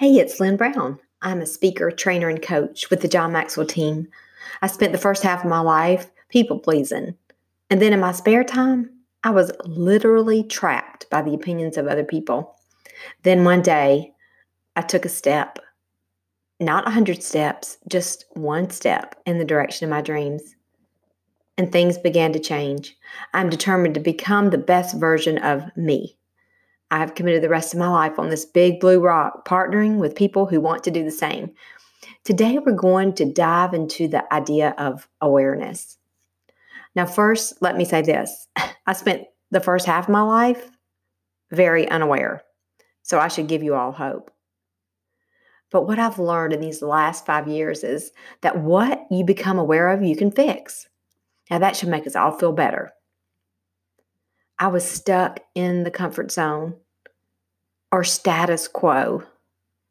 Hey, it's Lynn Brown. I'm a speaker, trainer, and coach with the John Maxwell team. I spent the first half of my life people pleasing. And then in my spare time, I was literally trapped by the opinions of other people. Then one day, I took a step, not a hundred steps, just one step in the direction of my dreams. And things began to change. I'm determined to become the best version of me. I have committed the rest of my life on this big blue rock, partnering with people who want to do the same. Today, we're going to dive into the idea of awareness. Now, first, let me say this I spent the first half of my life very unaware, so I should give you all hope. But what I've learned in these last five years is that what you become aware of, you can fix. Now, that should make us all feel better. I was stuck in the comfort zone or status quo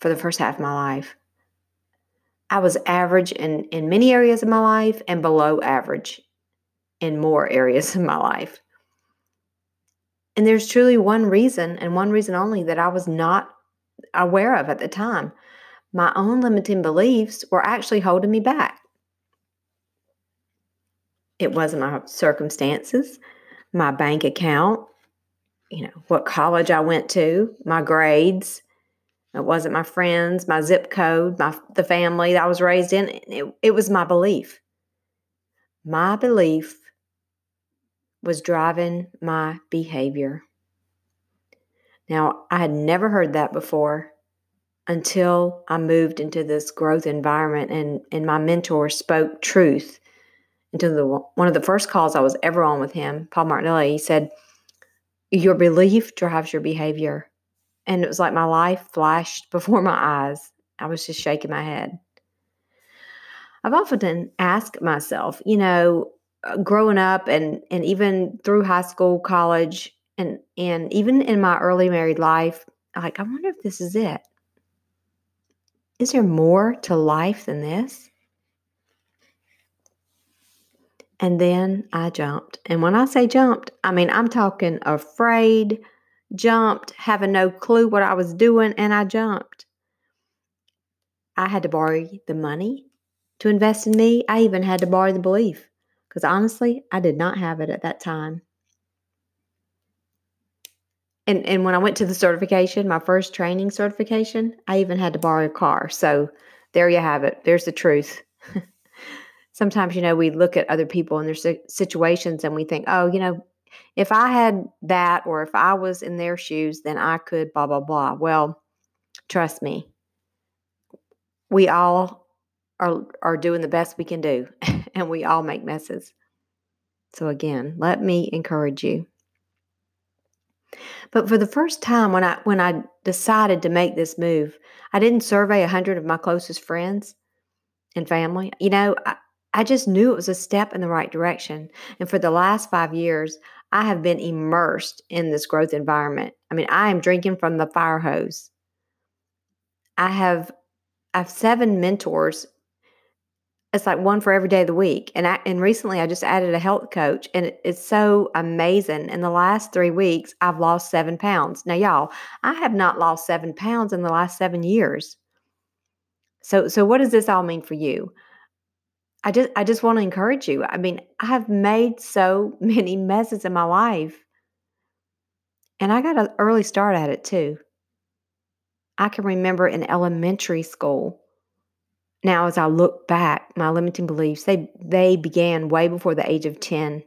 for the first half of my life. I was average in, in many areas of my life and below average in more areas of my life. And there's truly one reason and one reason only that I was not aware of at the time. My own limiting beliefs were actually holding me back. It wasn't my circumstances, my bank account, you know, what college I went to, my grades. It wasn't my friends, my zip code, my the family that I was raised in. It, it was my belief. My belief was driving my behavior. Now, I had never heard that before until I moved into this growth environment and, and my mentor spoke truth into the one of the first calls I was ever on with him, Paul Martinelli. He said, Your belief drives your behavior. And it was like my life flashed before my eyes. I was just shaking my head. I've often asked myself, you know, uh, growing up and and even through high school, college, and and even in my early married life, like I wonder if this is it. Is there more to life than this? And then I jumped. And when I say jumped, I mean I'm talking afraid, jumped, having no clue what I was doing, and I jumped. I had to borrow the money to invest in me. I even had to borrow the belief. Because honestly, I did not have it at that time. And, and when I went to the certification, my first training certification, I even had to borrow a car. So there you have it. There's the truth. Sometimes, you know, we look at other people and their situations and we think, oh, you know, if I had that or if I was in their shoes, then I could blah, blah, blah. Well, trust me, we all are are doing the best we can do and we all make messes. So again, let me encourage you. But for the first time when I when I decided to make this move, I didn't survey a hundred of my closest friends and family. You know, I, I just knew it was a step in the right direction. And for the last five years, I have been immersed in this growth environment. I mean, I am drinking from the fire hose. I have I have seven mentors it's like one for every day of the week. And I, and recently I just added a health coach and it, it's so amazing. In the last three weeks, I've lost seven pounds. Now, y'all, I have not lost seven pounds in the last seven years. So, so what does this all mean for you? I just, I just want to encourage you. I mean, I have made so many messes in my life, and I got an early start at it too. I can remember in elementary school now, as I look back, my limiting beliefs, they, they began way before the age of 10.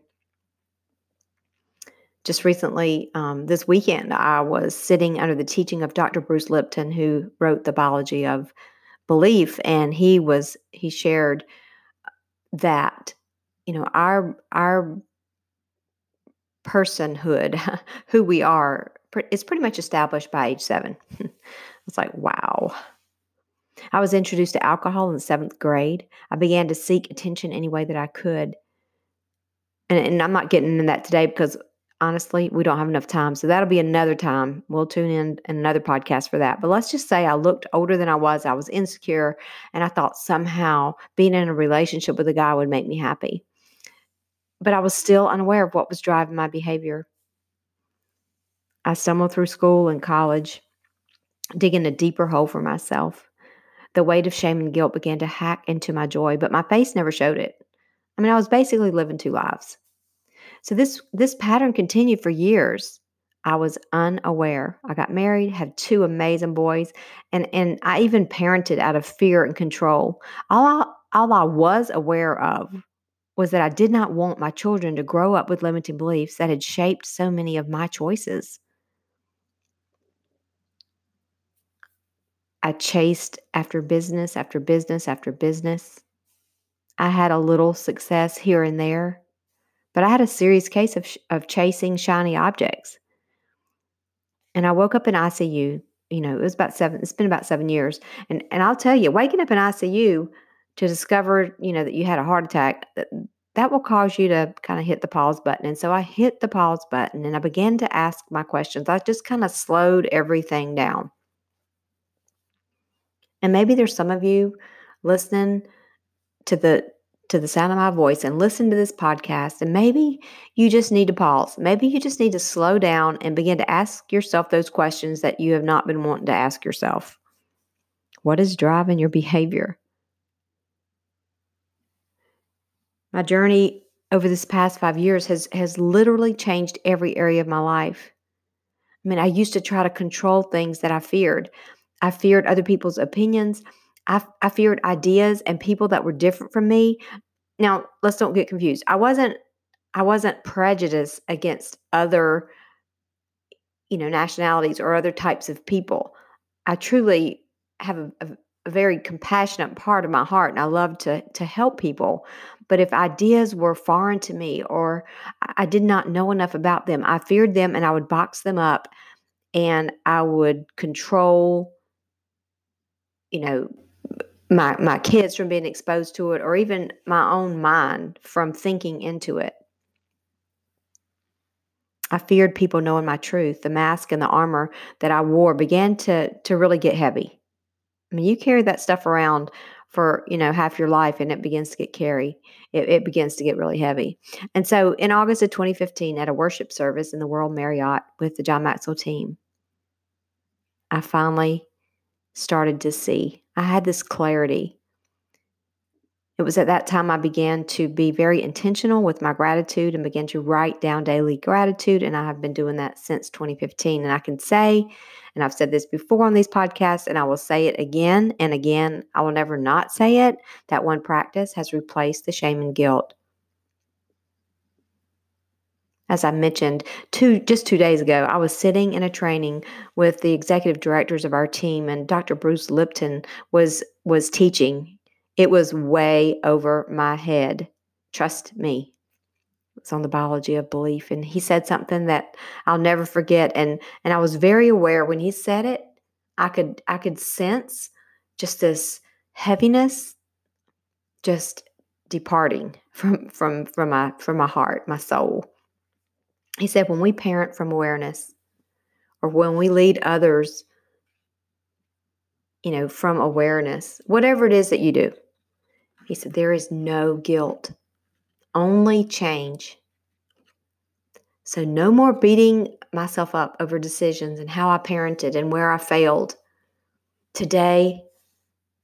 Just recently, um, this weekend, I was sitting under the teaching of Dr. Bruce Lipton, who wrote The Biology of Belief, and he was he shared that you know our our personhood, who we are, is pretty much established by age seven. it's like wow, I was introduced to alcohol in seventh grade. I began to seek attention any way that I could. And, and I'm not getting into that today because honestly, we don't have enough time. So that'll be another time. We'll tune in another podcast for that. But let's just say I looked older than I was. I was insecure and I thought somehow being in a relationship with a guy would make me happy. But I was still unaware of what was driving my behavior. I stumbled through school and college digging a deeper hole for myself. The weight of shame and guilt began to hack into my joy, but my face never showed it. I mean, I was basically living two lives. So this this pattern continued for years. I was unaware. I got married, had two amazing boys, and and I even parented out of fear and control. All I, all I was aware of was that I did not want my children to grow up with limiting beliefs that had shaped so many of my choices. I chased after business after business after business. I had a little success here and there, but I had a serious case of, of chasing shiny objects. And I woke up in ICU. You know, it was about seven, it's been about seven years. And, and I'll tell you, waking up in ICU to discover, you know, that you had a heart attack, that, that will cause you to kind of hit the pause button. And so I hit the pause button and I began to ask my questions. I just kind of slowed everything down. And maybe there's some of you listening to the to the sound of my voice and listen to this podcast and maybe you just need to pause. Maybe you just need to slow down and begin to ask yourself those questions that you have not been wanting to ask yourself. What is driving your behavior? My journey over this past 5 years has has literally changed every area of my life. I mean, I used to try to control things that I feared. I feared other people's opinions. I, I feared ideas and people that were different from me. Now, let's don't get confused. I wasn't I wasn't prejudiced against other you know nationalities or other types of people. I truly have a, a, a very compassionate part of my heart and I love to to help people. But if ideas were foreign to me or I did not know enough about them, I feared them and I would box them up and I would control you know my my kids from being exposed to it or even my own mind from thinking into it. I feared people knowing my truth. The mask and the armor that i wore began to to really get heavy. I mean you carry that stuff around for you know half your life and it begins to get carry it, it begins to get really heavy. And so in august of 2015 at a worship service in the world marriott with the john maxwell team i finally started to see. I had this clarity. It was at that time I began to be very intentional with my gratitude and began to write down daily gratitude. And I have been doing that since 2015. And I can say, and I've said this before on these podcasts, and I will say it again and again, I will never not say it, that one practice has replaced the shame and guilt as I mentioned, two just two days ago, I was sitting in a training with the executive directors of our team, and Dr. Bruce Lipton was was teaching. It was way over my head. Trust me. It's on the biology of belief, and he said something that I'll never forget. and And I was very aware when he said it. I could I could sense just this heaviness, just departing from from from my from my heart, my soul he said, when we parent from awareness or when we lead others, you know, from awareness, whatever it is that you do, he said, there is no guilt, only change. So, no more beating myself up over decisions and how I parented and where I failed. Today,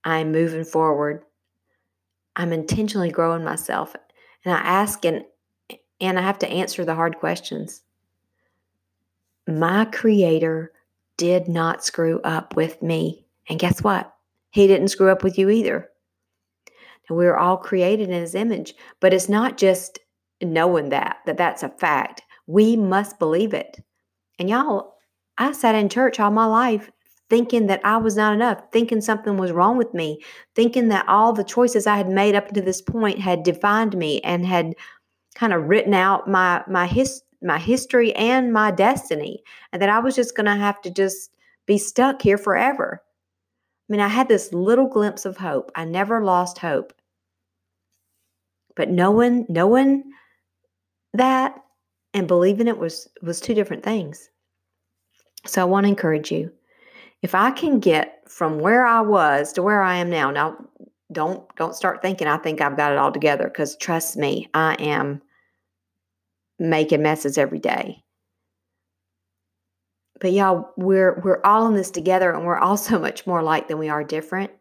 I'm moving forward. I'm intentionally growing myself. And I ask and and I have to answer the hard questions. My Creator did not screw up with me. And guess what? He didn't screw up with you either. We are all created in His image, but it's not just knowing that, that that's a fact. We must believe it. And y'all, I sat in church all my life thinking that I was not enough, thinking something was wrong with me, thinking that all the choices I had made up to this point had defined me and had kind of written out my my his my history and my destiny and that I was just going to have to just be stuck here forever. I mean, I had this little glimpse of hope. I never lost hope. But knowing knowing that and believing it was was two different things. So I want to encourage you. If I can get from where I was to where I am now. Now don't don't start thinking I think I've got it all together because trust me, I am making messes every day. But y'all, we're we're all in this together and we're all so much more alike than we are different.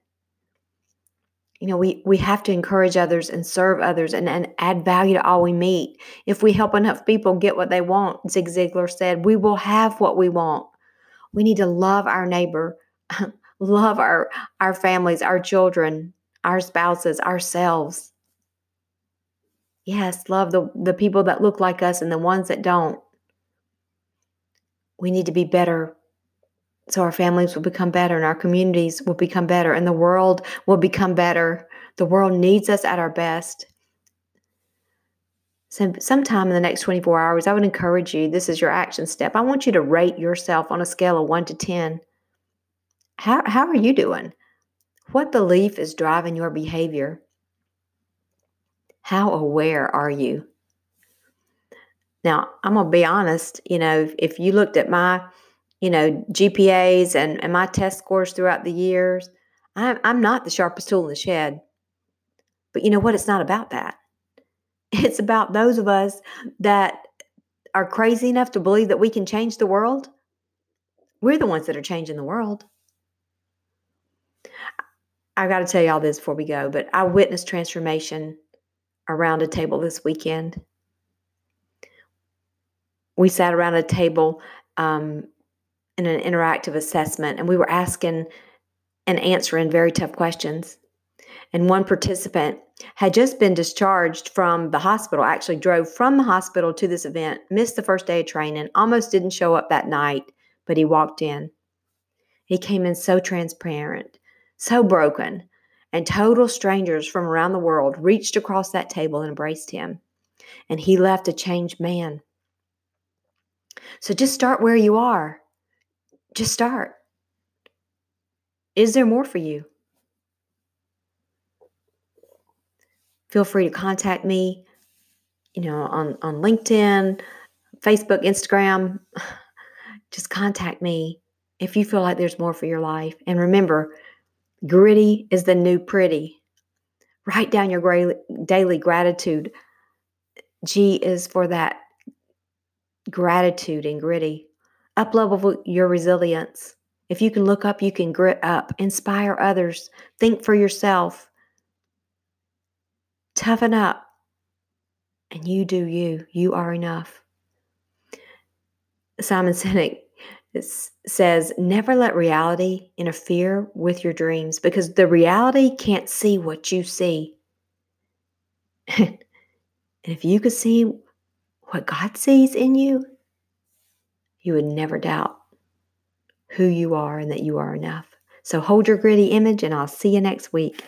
You know, we we have to encourage others and serve others and, and add value to all we meet. If we help enough people get what they want, Zig Ziglar said, we will have what we want. We need to love our neighbor, love our our families, our children, our spouses, ourselves. Yes, love the, the people that look like us and the ones that don't. We need to be better so our families will become better and our communities will become better and the world will become better. The world needs us at our best. So, sometime in the next 24 hours, I would encourage you this is your action step. I want you to rate yourself on a scale of 1 to 10. How, how are you doing? What belief is driving your behavior? How aware are you? Now, I'm going to be honest, you know, if you looked at my, you know, GPAs and, and my test scores throughout the years, I'm, I'm not the sharpest tool in the shed. But you know what? It's not about that. It's about those of us that are crazy enough to believe that we can change the world. We're the ones that are changing the world. I got to tell you all this before we go, but I witnessed transformation around a table this weekend we sat around a table um, in an interactive assessment and we were asking and answering very tough questions. And one participant had just been discharged from the hospital, actually drove from the hospital to this event, missed the first day of training, almost didn't show up that night, but he walked in. He came in so transparent, so broken, and total strangers from around the world reached across that table and embraced him. And he left a changed man. So just start where you are. Just start. Is there more for you? Feel free to contact me, you know, on, on LinkedIn, Facebook, Instagram. Just contact me if you feel like there's more for your life. And remember, gritty is the new pretty. Write down your daily gratitude. G is for that gratitude and gritty. Up level your resilience. If you can look up, you can grit up. Inspire others. Think for yourself. Toughen up. And you do you. You are enough. Simon Sinek says, Never let reality interfere with your dreams because the reality can't see what you see. and if you could see what God sees in you, you would never doubt who you are and that you are enough. So hold your gritty image, and I'll see you next week.